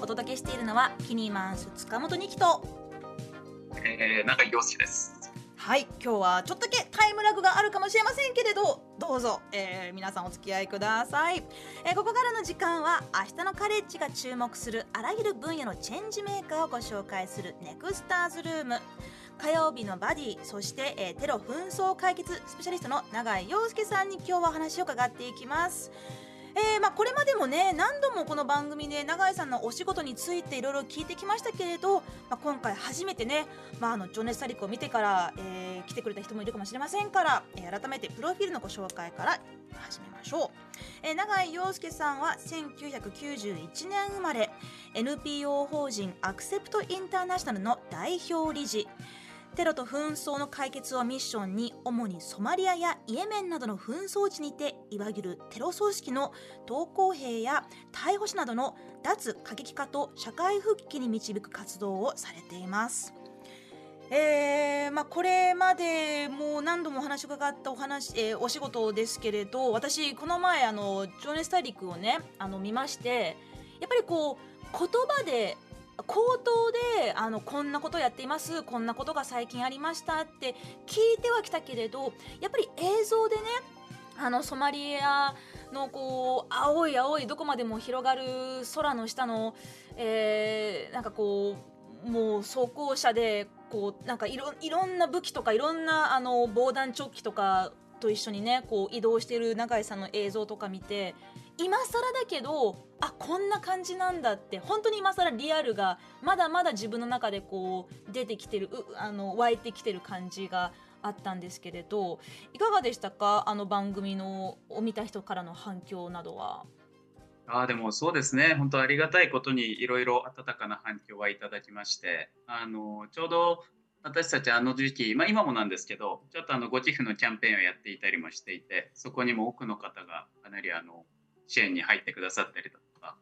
お届けしているのはキニマンス塚本二木と。えー、中井陽介です。はい今日はちょっとだけタイムラグがあるかもしれませんけれどどうぞ、えー皆さんお付き合いください、えーここからの時間は明日のカレッジが注目するあらゆる分野のチェンジメーカーをご紹介するネクスターズルーム。火曜日のバディそして、えーテロ紛争解決スペシャリストの永井陽介さんに今日はお話を伺っていきますえーまあ、これまでもね何度もこの番組で永井さんのお仕事についていろいろ聞いてきましたけれど、まあ、今回初めてね、まあ、あの情熱大陸を見てから、えー来てくれた人もいるかもしれませんから、えー改めてプロフィールのご紹介から始めましょう、えー永井陽介さんは1991年生まれ NPO 法人アクセプトインターナショナルの代表理事。テロと紛争の解決をミッションに主にソマリアやイエメンなどの紛争地にていわゆるテロ組織の投降兵や逮捕者などの脱過激化と社会復帰に導く活動をされています。えーまあ、これまでもう何度もお話を伺ったお話、えーお仕事ですけれど私この前あの「情熱大陸」をねあの見ましてやっぱりこう言葉で口頭であのこんなことやっていますこんなことが最近ありましたって聞いてはきたけれどやっぱり映像でねあのソマリアのこう青い青いどこまでも広がる空の下の、えーなんかこうもう装甲車でこうなんかいろいろんな武器とかいろんなあの防弾チョッキとかと一緒にねこう移動している永井さんの映像とか見て今更だけどあこんな感じなんだって本当に今更リアルがまだまだ自分の中でこう出てきてるうあの湧いてきてる感じがあったんですけれどいかがでしたか？あの番組のを見た人からの反響などは。ああ、でもそうですね。本当ありがたいことにいろいろ温かな反響はいただきまして、あの、ちょうど私たちあの時期、まあ今もなんですけど、ちょっとあのご寄付のキャンペーンをやっていたりもしていて、そこにも多くの方がかなりあの支援に入ってくださったりだとか、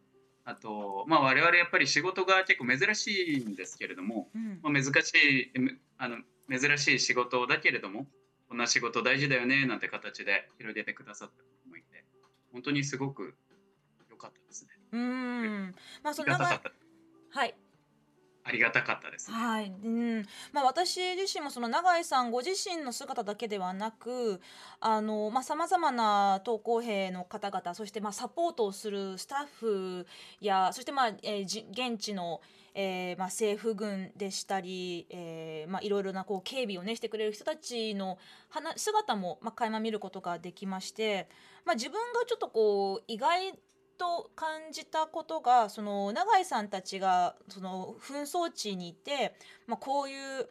あと、まあ我々やっぱり仕事が結構珍しいんですけれども、うん。まあ、難しいあの珍しい仕事だけれどもこんな仕事大事だよねなんて形で広げてくださった方もいて本当にすごく良かったですね。うーん。まあそのはいありがたかったですね。はい、うん、まあ私自身もその永井さんご自身の姿だけではなく、あのまあ様々な投降兵の方々、そしてまあサポートをするスタッフや、そしてまあ、えー現地の、えーまあ政府軍でしたり、えーまあいろいろなこう警備をねしてくれる人たちの姿もまあ垣間見ることができまして、まあ自分がちょっとこう意外と感じたことがその永井さんたちがその紛争地にいて、まあ、こういう、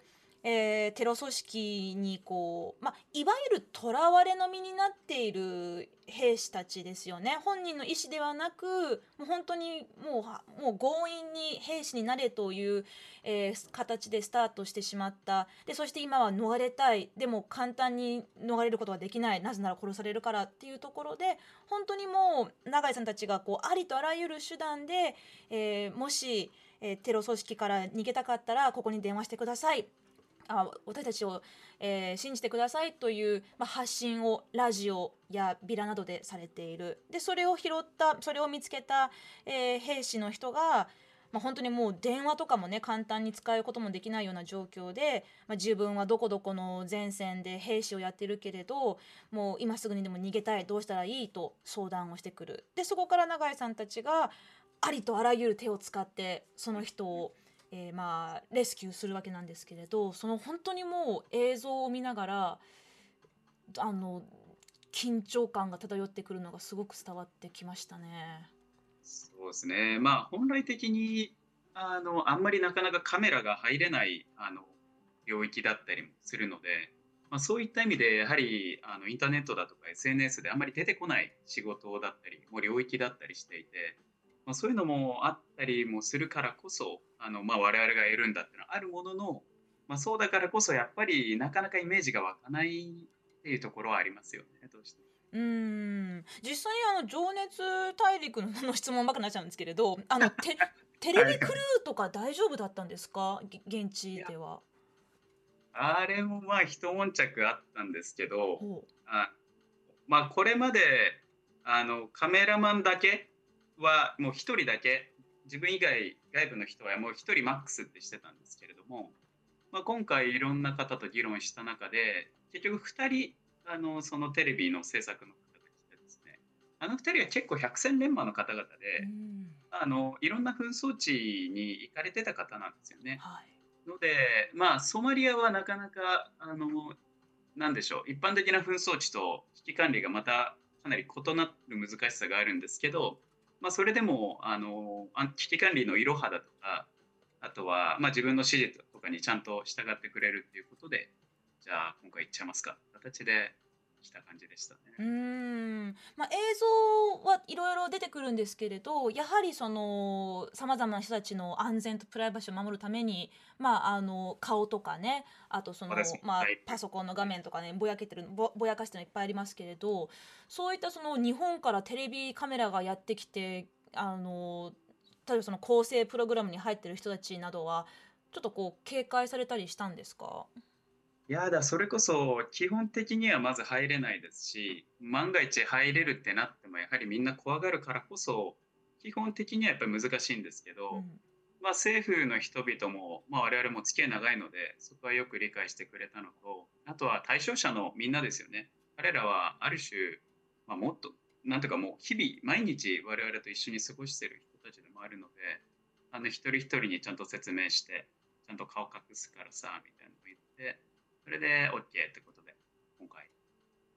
えーテロ組織にこう、まあ、いわゆる囚われの身になっている兵士たちですよね。本人の意思ではなくもう本当にもうもう強引に兵士になれという、えー形でスタートしてしまった。でそして今は逃れたい。でも簡単に逃れることはできない。なぜなら殺されるからっていうところで本当にもう永井さんたちがこうありとあらゆる手段で、えーもし、えテロ組織から逃げたかったらここに電話してください。あ私たちを、えー信じてくださいという、まあ、発信をラジオやビラなどでされている。でそれを拾ったそれを見つけた、えー兵士の人が、まあ、本当にもう電話とかもね簡単に使うこともできないような状況で、まあ、自分はどこどこの前線で兵士をやってるけれどもう今すぐにでも逃げたいどうしたらいいと相談をしてくる。でそこから永井さんたちがありとあらゆる手を使ってその人を、えーまあレスキューするわけなんですけれどその本当にもう映像を見ながらあの緊張感が漂ってくるのがすごく伝わってきましたね。そうですね。まあ本来的にあのあんまりなかなかカメラが入れないあの領域だったりもするので、まあ、そういった意味でやはりあのインターネットだとか SNS であんまり出てこない仕事だったりもう領域だったりしていて、まあ、そういうのもあったりもするからこそあの、まあ、我々が得るんだっていうのはあるものの、まあ、そうだからこそやっぱりなかなかイメージが湧かないっていうところはありますよねどうしても。うん実際にあの情熱大陸のの質問ばっかになっちゃうんですけれどあの テテレビクルーとか大丈夫だったんですか？げ現地では。あれもまあ一悶着あったんですけどあまあこれまであのカメラマンだけはもう一人だけ自分以外外部の人はもう一人マックスってしてたんですけれども、まあ、今回いろんな方と議論した中で結局2人あのそのテレビの制作の方が来てですねあの2人は結構百戦錬磨の方々で、うんあのいろんな紛争地に行かれてた方なんですよね。はいので、まあ、ソマリアはなかなか、あの、なんでしょう、一般的な紛争地と危機管理がまたかなり異なる難しさがあるんですけど、まあ、それでも、あの、危機管理のいろはだとか、あとは、まあ、自分の指示とかにちゃんと従ってくれるっていうことで、じゃあ、今回行っちゃいますか、形で来た感じでしたね。うーん。まあ、映像はいろいろ出てくるんですけれどやはりそのさまざまな人たちの安全とプライバシーを守るために、まあ、あの顔とかねあとそのまあはい、パソコンの画面とかねぼやけてるぼぼやかしてるのいっぱいありますけれどそういったその日本からテレビカメラがやってきてあの例えばその構成プログラムに入ってる人たちなどはちょっとこう警戒されたりしたんですか？いやだ、それこそ基本的にはまず入れないですし、万が一入れるってなっても、やはりみんな怖がるからこそ、基本的にはやっぱり難しいんですけど、うんまあ、政府の人々も、まあ、我々も付き合い長いので、そこはよく理解してくれたのと、あとは対象者のみんなですよね。彼らはある種、まあ、もっと、なんていうかもう日々、毎日我々と一緒に過ごしている人たちでもあるので、あの一人一人にちゃんと説明して、ちゃんと顔隠すからさ、みたいなのを言って、それで OK ってことで、今回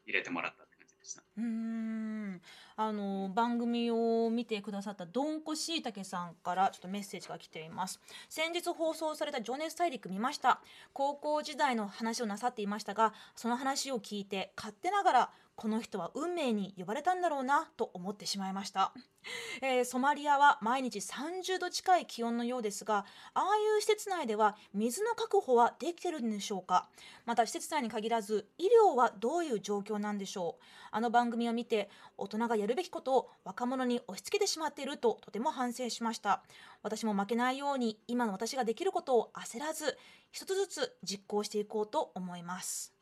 入れてもらったって感じでした。うんあの番組を見てくださったどんこしいたけさんからちょっとメッセージが来ています。先日放送された情熱大陸見ました。高校時代の話をなさっていましたがその話を聞いて勝手ながらこの人は運命に呼ばれたんだろうなと思ってしまいました、えーソマリアは毎日30度近い気温のようですがああいう施設内では水の確保はできてるんでしょうか？また施設内に限らず医療はどういう状況なんでしょう？あの番組を見て大人がやるべきことを若者に押し付けてしまっているととても反省しました。私も負けないように今の私ができることを焦らず一つずつ実行していこうと思います。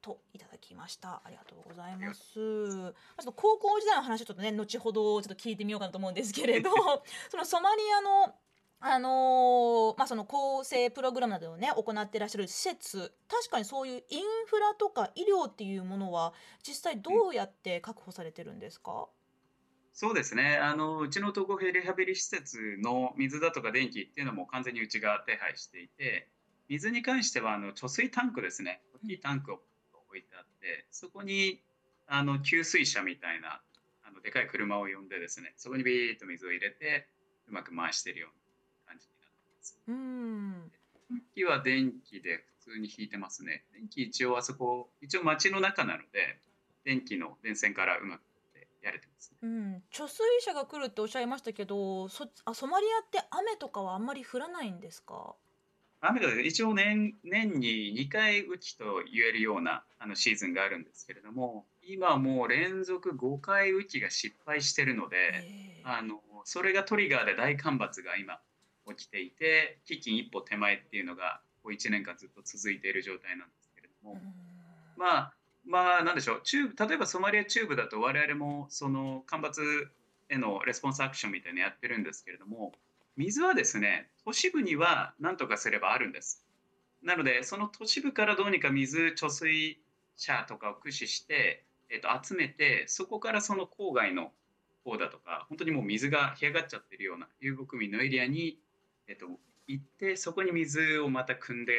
といただきました。ありがとうございます。ちょっと高校時代の話をちょっとね後ほどちょっと聞いてみようかなと思うんですけれど そのソマリアのあのーまあ、その構成プログラムなどをね行ってらっしゃる施設確かにそういうインフラとか医療っていうものは実際どうやって確保されてるんですか、そうですね。あの、うちの統合リハビリ施設の水だとか電気っていうのも完全にうちが手配していて、水に関しては、あの、貯水タンクですね。大きいタンクを置いてあって、そこに、あの、給水車みたいな、あの、でかい車を呼んでですね、そこにビーッと水を入れて、うまく回してるような。うん電気は電気で普通に引いてますね。電気一応あそこ、一応街の中なので、電気の電線からうまくやれてますね。うん、貯水車が来るっておっしゃいましたけどそあソマリアって雨とかはあんまり降らないんですか？雨が一応年年に2回雨季と言えるようなあのシーズンがあるんですけれども今はもう連続5回雨季が失敗してるのでええあのそれがトリガーで大干ばつが今起きていて飢饉一歩手前っていうのがこう1年間ずっと続いている状態なんですけれども、うん。まあまあなんでしょう。中部例えばソマリア中部だと我々もその干ばつへのレスポンスアクションみたいなのやってるんですけれども水はですね都市部には何とかすればあるんです。なのでその都市部からどうにか水貯水車とかを駆使して、えっと集めてそこからその郊外の方だとか本当にもう水が干上がっちゃってるような遊牧民のエリアに、えっと行ってそこに水をまた汲んで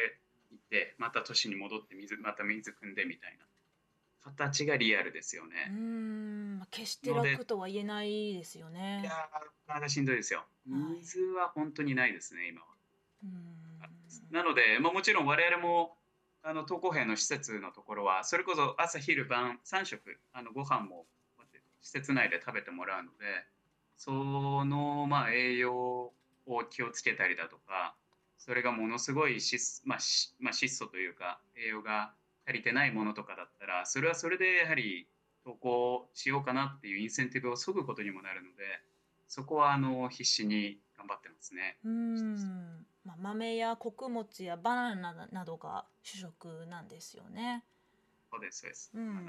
いってまた都市に戻って水また水汲んでみたいな形がリアルですようね。んまあ決して楽とは言えないですよねいやーなかなかしんどいですよ。水は本当にないですね今は。うんなので、まあ、もちろん我々もあの登校兵の施設のところはそれこそ朝昼晩3食あのご飯も施設内で食べてもらうのでそのまあ栄養を気をつけたりだとかそれがものすごい質,、まあしまあ、質素というか栄養が足りてないものとかだったらそれはそれでやはり投稿しようかなっていうインセンティブを削ぐことにもなるのでそこはあの必死に頑張ってますね。うんまあ、豆や穀物やバナナなどが主食なんですよね。そうですそうです。うん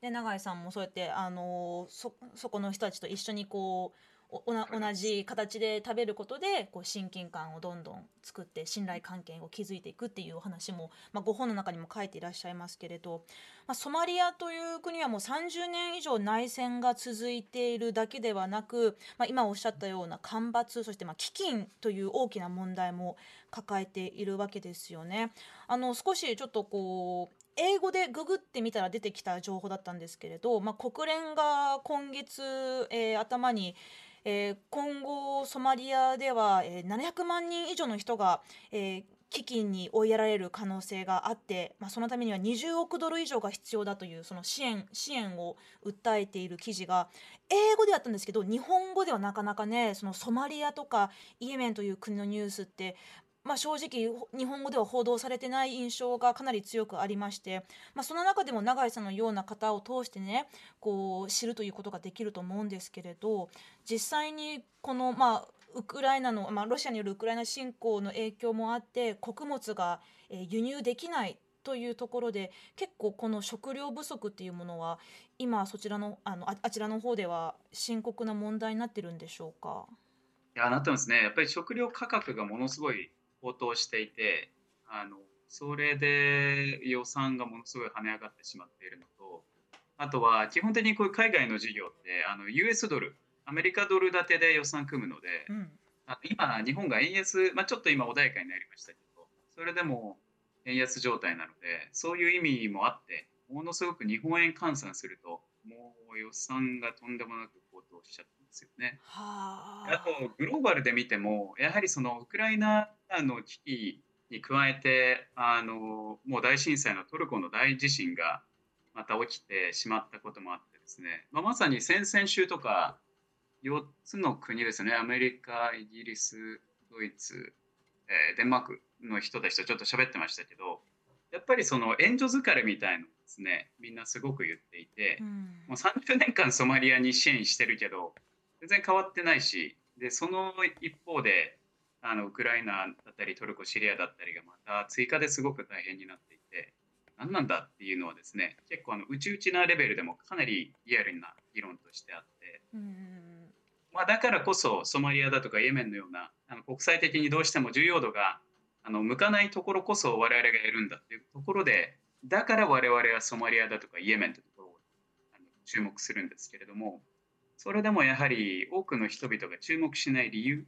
で永井さんもそうやってあのそそこの人たちと一緒にこう同じ形で食べることでこう親近感をどんどん作って信頼関係を築いていくっていうお話も、まあ、ご本の中にも書いていらっしゃいますけれど、まあ、ソマリアという国はもう30年以上内戦が続いているだけではなく、まあ、今おっしゃったような干ばつそしてまあ飢饉という大きな問題も抱えているわけですよね。あの少しちょっとこう英語でググってみたら出てきた情報だったんですけれど、まあ、国連が今月、えー、頭に今後ソマリアでは、えー、700万人以上の人が、えー、基金に追いやられる可能性があって、まあ、そのためには20億ドル以上が必要だというその支援支援を訴えている記事が英語であったんですけど日本語ではなかなかねそのソマリアとかイエメンという国のニュースってまあ、正直日本語では報道されてない印象がかなり強くありまして、まあ、その中でも永井さんのような方を通してねこう知るということができると思うんですけれど実際にこの、まあ、ウクライナの、まあ、ロシアによるウクライナ侵攻の影響もあって穀物が輸入できないというところで結構この食料不足っていうものは今そちらのあのあちらの方では深刻な問題になってるんでしょうか？いやなってますね。やっぱり食料価格がものすごい高騰していてあのそれで予算がものすごい跳ね上がってしまっているのとあとは基本的にこういう海外の事業ってあの US ドルアメリカドル建てで予算組むので、うん、あ今日本が円安、まあ、ちょっと今穏やかになりましたけどそれでも円安状態なのでそういう意味もあってものすごく日本円換算するともう予算がとんでもなく高騰しちゃってますよね。あ。とグローバルで見てもやはりそのウクライナの危機に加えてあのもう大震災のトルコの大地震がまた起きてしまったこともあってですね、まあ、まさに先々週とか4つの国ですね。アメリカイギリスドイツ、えー、デンマークの人たちとちょっと喋ってましたけどやっぱりその援助疲れみたいのですねみんなすごく言っていて、うん、もう30年間ソマリアに支援してるけど全然変わってないしでその一方であのウクライナだったりトルコシリアだったりがまた追加ですごく大変になっていて何なんだっていうのはですね結構あの内々なレベルでもかなりリアルな議論としてあって、まあ、だからこそソマリアだとかイエメンのようなあの国際的にどうしても重要度があの向かないところこそ我々がやるんだっていうところでだから我々はソマリアだとかイエメンというところを注目するんですけれどもそれでもやはり多くの人々が注目しない理由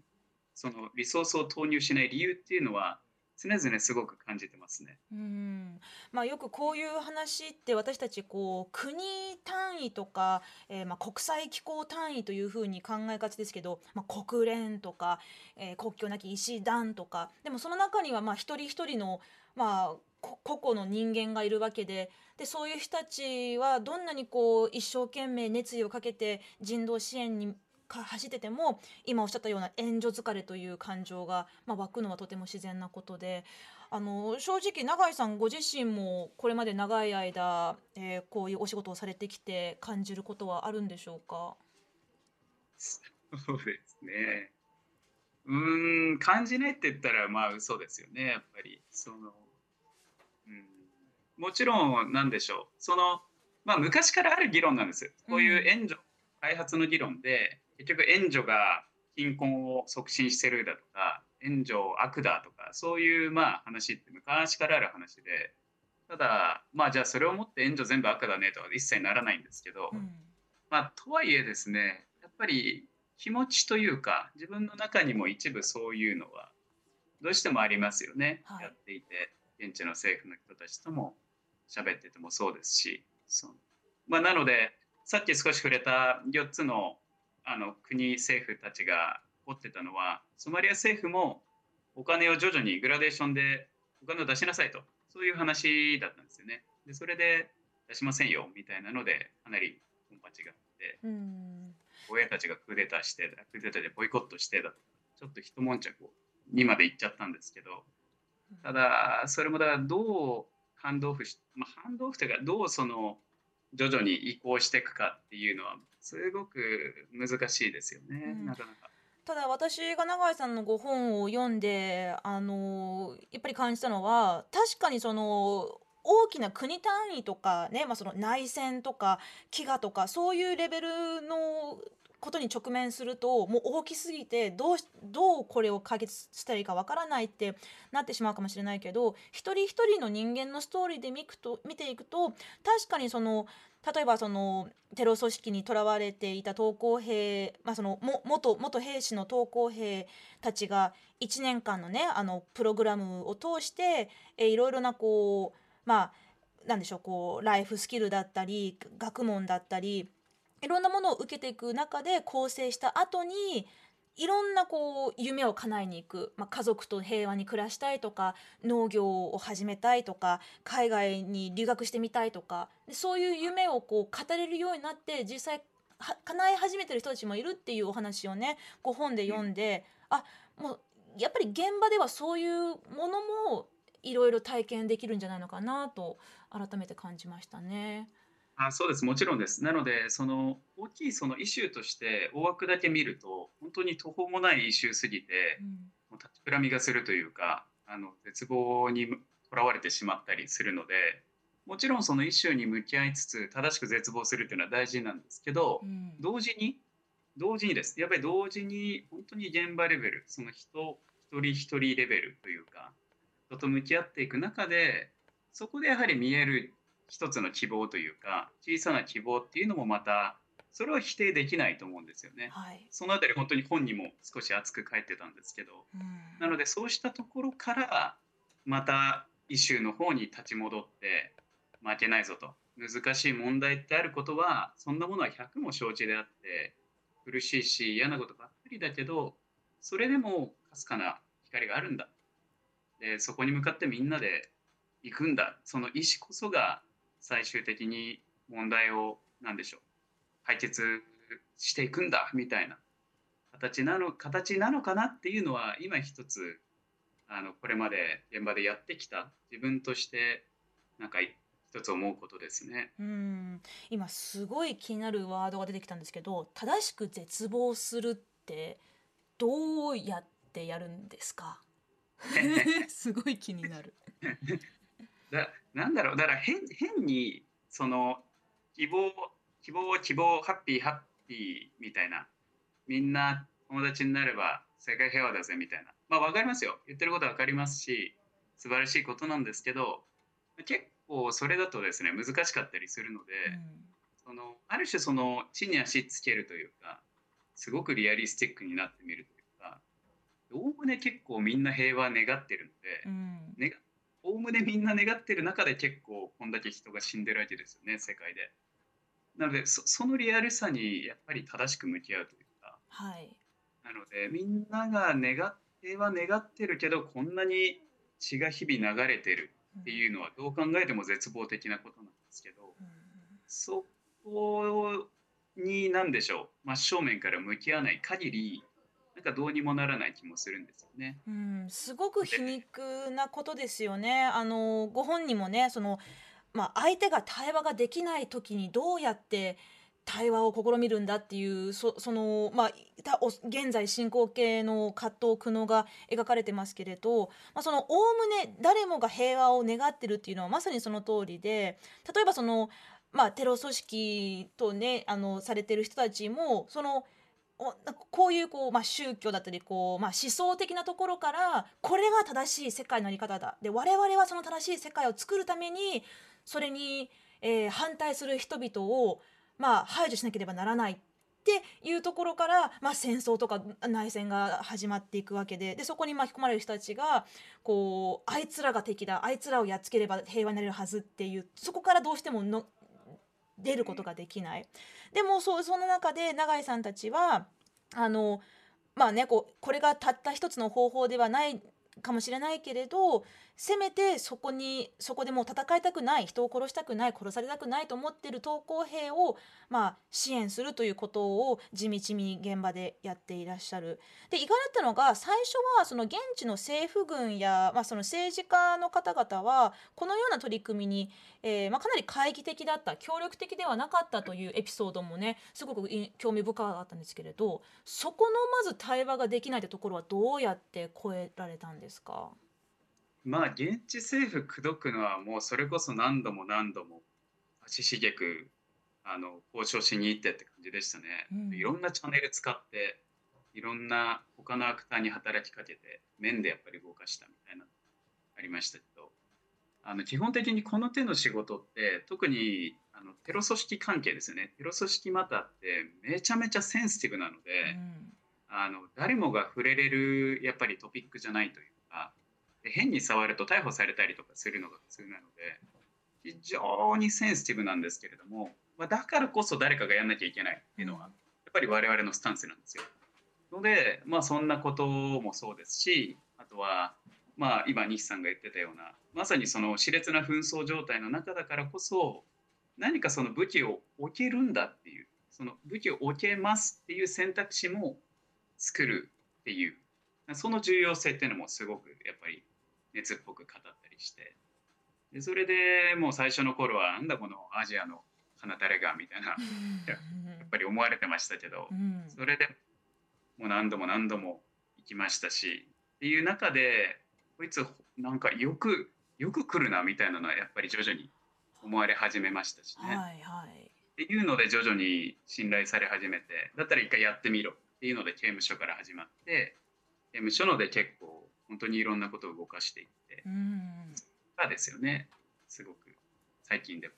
そのリソースを投入しない理由っていうのは常々すごく感じてますね。うんまあ、よくこういう話って私たちこう国単位とか、えー、まあ国際機構単位というふうに考えがちですけど、まあ、国連とか、えー、国境なき医師団とかでもその中にはまあ一人一人の、まあ、個々の人間がいるわけででそういう人たちはどんなにこう一生懸命熱意をかけて人道支援に走ってても今おっしゃったような援助疲れという感情が、まあ、湧くのはとても自然なことであの正直永井さんご自身もこれまで長い間、えー、こういうお仕事をされてきて感じることはあるんでしょうか？そうですね。うん感じないって言ったらまあ嘘ですよねやっぱり。その、うん、もちろんなんでしょう。そのまあ昔からある議論なんですこういう援助、うん、開発の議論で結局援助が貧困を促進してるだとか援助悪だとかそういうまあ話って昔からある話でただまあじゃあそれをもって援助全部悪だねとは一切ならないんですけど、うん、まあとはいえですねやっぱり気持ちというか自分の中にも一部そういうのはどうしてもありますよね、はい、やっていて現地の政府の人たちとも喋っててもそうですしそまあ、なのでさっき少し触れた4つのあの国政府たちが掘ってたのはソマリア政府もお金を徐々にグラデーションでお金を出しなさいとそういう話だったんですよね。でそれで出しませんよみたいなのでかなりコンパチがあってうん親たちがクーデターしてクーデターでボイコットしてだとかちょっと一悶着にまで行っちゃったんですけどただそれもだからどうハンドオフし、まあ、ハンドオフというかどうその徐々に移行していくかっていうのはすごく難しいですよね、うんなかなか。ただ私が永井さんのご本を読んであのやっぱり感じたのは確かにその大きな国単位とかね、まあ、その内戦とか飢餓とかそういうレベルのことに直面するともう大きすぎてどうどうこれを解決したらいいかわからないってなってしまうかもしれないけど一人一人の人間のストーリーで見くと見ていくと確かにその例えばそのテロ組織にとらわれていた投降兵、まあ、そのも元元兵士の投降兵たちが1年間のねあのプログラムを通してえいろいろなこうまあなんでしょうこうライフスキルだったり学問だったりいろんなものを受けていく中で構成した後にいろんなこう夢を叶えに行く、まあ、家族と平和に暮らしたいとか農業を始めたいとか海外に留学してみたいとかでそういう夢をこう語れるようになって実際叶え始めてる人たちもいるっていうお話をねご本で読んで、あもうやっぱり現場ではそういうものもいろいろ体験できるんじゃないのかなと改めて感じましたね。あそうです。もちろんです。なのでその大きいそのイシューとして大枠だけ見ると本当に途方もないイシューすぎてうん。もう立ちくらみがするというかあの絶望にとらわれてしまったりするのでもちろんそのイシューに向き合いつつ正しく絶望するっていうのは大事なんですけどうん。同時に同時にです。やっぱり同時に本当に現場レベルその人一人一人レベルというか人と向き合っていく中でそこでやはり見える一つの希望というか小さな希望っていうのもまたそれは否定できないと思うんですよね。はい。そのあたり本当に本にも少し熱く書いてたんですけど。うん。なのでそうしたところからまたイシューの方に立ち戻って負けないぞと。難しい問題ってあることはそんなものは100も承知であって苦しいし嫌なことばっかりだけどそれでもかすかな光があるんだ。でそこに向かってみんなで行くんだ。その意思こそが最終的に問題を何でしょう解決していくんだみたいな形なの形なのかなっていうのは今一つあのこれまで現場でやってきた自分としてなんか一つ思うことですね。うん今すごい気になるワードが出てきたんですけど正しく絶望するってどうやってやるんですか？すごい気になる。だなんだろうだから変変にその希望希望希望ハッピーハッピーみたいな。みんな友達になれば世界平和だぜみたいな。まあ分かりますよ。言ってることは分かりますし素晴らしいことなんですけど結構それだとですね難しかったりするので、そのある種その地に足つけるというかすごくリアリスティックになってみるというかおおむね結構みんな平和願ってるので。うん。願おおむねみんな願ってる中で結構こんだけ人が死んでるわけですよね世界で。なのでそそのリアルさにやっぱり正しく向き合うというかはい。なのでみんなが願っては願ってるけどこんなに血が日々流れてるっていうのはどう考えても絶望的なことなんですけどうんそこに何でしょう真正面から向き合わない限りなんかどうにもならない気もするんですよね。うん、すごく皮肉なことですよね。あのご本人もねその、まあ、相手が対話ができない時にどうやって対話を試みるんだっていうそその、まあ、現在進行形の葛藤苦悩が描かれてますけれど、まあ、そのおおむね誰もが平和を願ってるっていうのはまさにその通りで例えばその、まあ、テロ組織とねあのされてる人たちもそのこういうこう、まあ、宗教だったりこう、まあ、思想的なところからこれが正しい世界のあり方だ。で我々はその正しい世界を作るためにそれに、えー反対する人々を、まあ、排除しなければならないっていうところから、まあ、戦争とか内戦が始まっていくわけででそこに巻き込まれる人たちがこうあいつらが敵だあいつらをやっつければ平和になれるはずっていうそこからどうしてもの出ることができない。でもそその中で永井さんたちはあのまあねこうこれがたった一つの方法ではないかもしれないけれどせめてそこにそこでもう戦いたくない人を殺したくない殺されたくないと思ってる投降兵を、まあ、支援するということを地道に現場でやっていらっしゃる。で意外だったのが最初はその現地の政府軍や、まあ、その政治家の方々はこのような取り組みに、えーまあ、かなり懐疑的だった協力的ではなかったというエピソードもねすごく興味深かったんですけれどそこのまず対話ができないってところはどうやって超えられたんですか？まあ現地政府口説くのはもうそれこそ何度も何度も足しげくあの交渉しに行ってって感じでしたね、うん。いろんなチャンネル使っていろんな他のアクターに働きかけて面でやっぱり動かしたみたいなありましたけどあの基本的にこの手の仕事って特にあのテロ組織関係ですよね。テロ組織マターってめちゃめちゃセンシティブなので、うん。あの誰もが触れれるやっぱりトピックじゃないというかで変に触ると逮捕されたりとかするのが普通なので非常にセンシティブなんですけれども、まあ、だからこそ誰かがやんなきゃいけないっていうのはやっぱり我々のスタンスなんですよ。ので、まあ、そんなこともそうですしあとは、まあ、今西さんが言ってたようなまさにその熾烈な紛争状態の中だからこそ何かその武器を置けるんだっていうその武器を置けますっていう選択肢も作るっていうその重要性っていうのもすごくやっぱり熱っぽく語ったりして。でそれでもう最初の頃はなんだこのアジアの鼻垂れがみたいなやっぱり思われてましたけどうん。それでもう何度も何度も行きましたしっていう中でこいつなんかよくよく来るなみたいなのはやっぱり徐々に思われ始めましたしね。はいはい。っていうので徐々に信頼され始めてだったら一回やってみろっていうので刑務所から始まって刑務所ので結構本当にいろんなことを動かしていって。うん。がですよね。すごく最近でも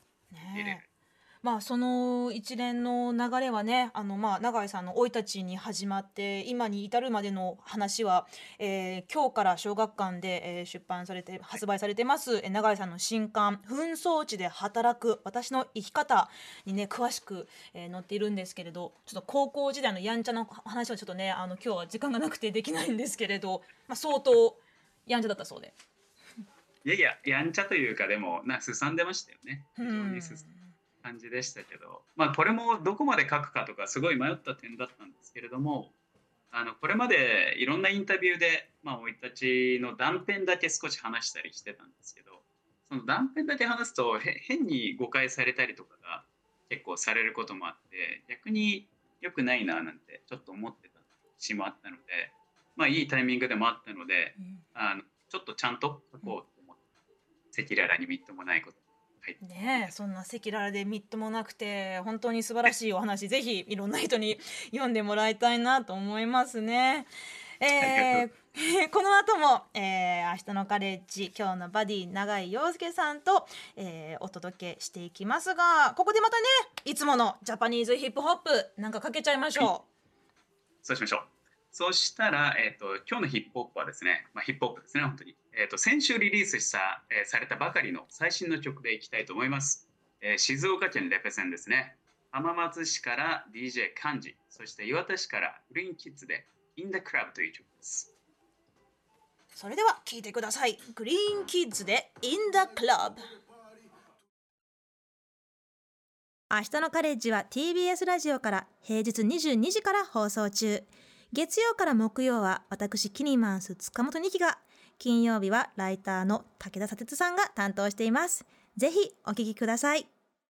出れる。ねえまあその一連の流れはねあのまあ永井さんの生い立ちに始まって今に至るまでの話は、えー今日から小学館で、えー出版されて発売されてますえー永井さんの新刊「紛争地で働く私の生き方」にね詳しく、えー載っているんですけれどちょっと高校時代のやんちゃな話はちょっとねあの今日は時間がなくてできないんですけれど、まあ、相当やんちゃだったそうで。いやいややんちゃというかでもなすさんでましたよね。非常うんにすさん感じでしたけどまあこれもどこまで書くかとかすごい迷った点だったんですけれどもあのこれまでいろんなインタビューでまあ生い立ちの断片だけ少し話したりしてたんですけどその断片だけ話すとへ変に誤解されたりとかが結構されることもあって逆に良くないななんてちょっと思ってた節もあったのでまあいいタイミングでもあったのでうん。あのちょっとちゃんと書こうと思って赤裸々にみっともないことねえそんな赤裸々でみっともなくて本当に素晴らしいお話ぜひいろんな人に読んでもらいたいなと思いますね。えー この後も、えー明日のカレッジ今日のバディ永井陽介さんと、えーお届けしていきますがここでまたねいつものジャパニーズヒップホップなんかかけちゃいましょそうしましょう。そうしたら、えー、と今日のヒップホップはですね、まあ、ヒップホップですね、本当に。えー、と先週リリースした、えーされたばかりの最新の曲でいきたいと思います。えー静岡県レペゼンですね。浜松市から DJ 漢字、そして岩手市からグリーンキッズで In the Club という曲です。それでは聞いてくださいグリーンキッズで In the Club 明日のカレッジは TBS ラジオから平日22時から放送中月曜から木曜は私キニマンス塚本二希が金曜日はライターの武田砂鉄さんが担当しています。ぜひお聞きください。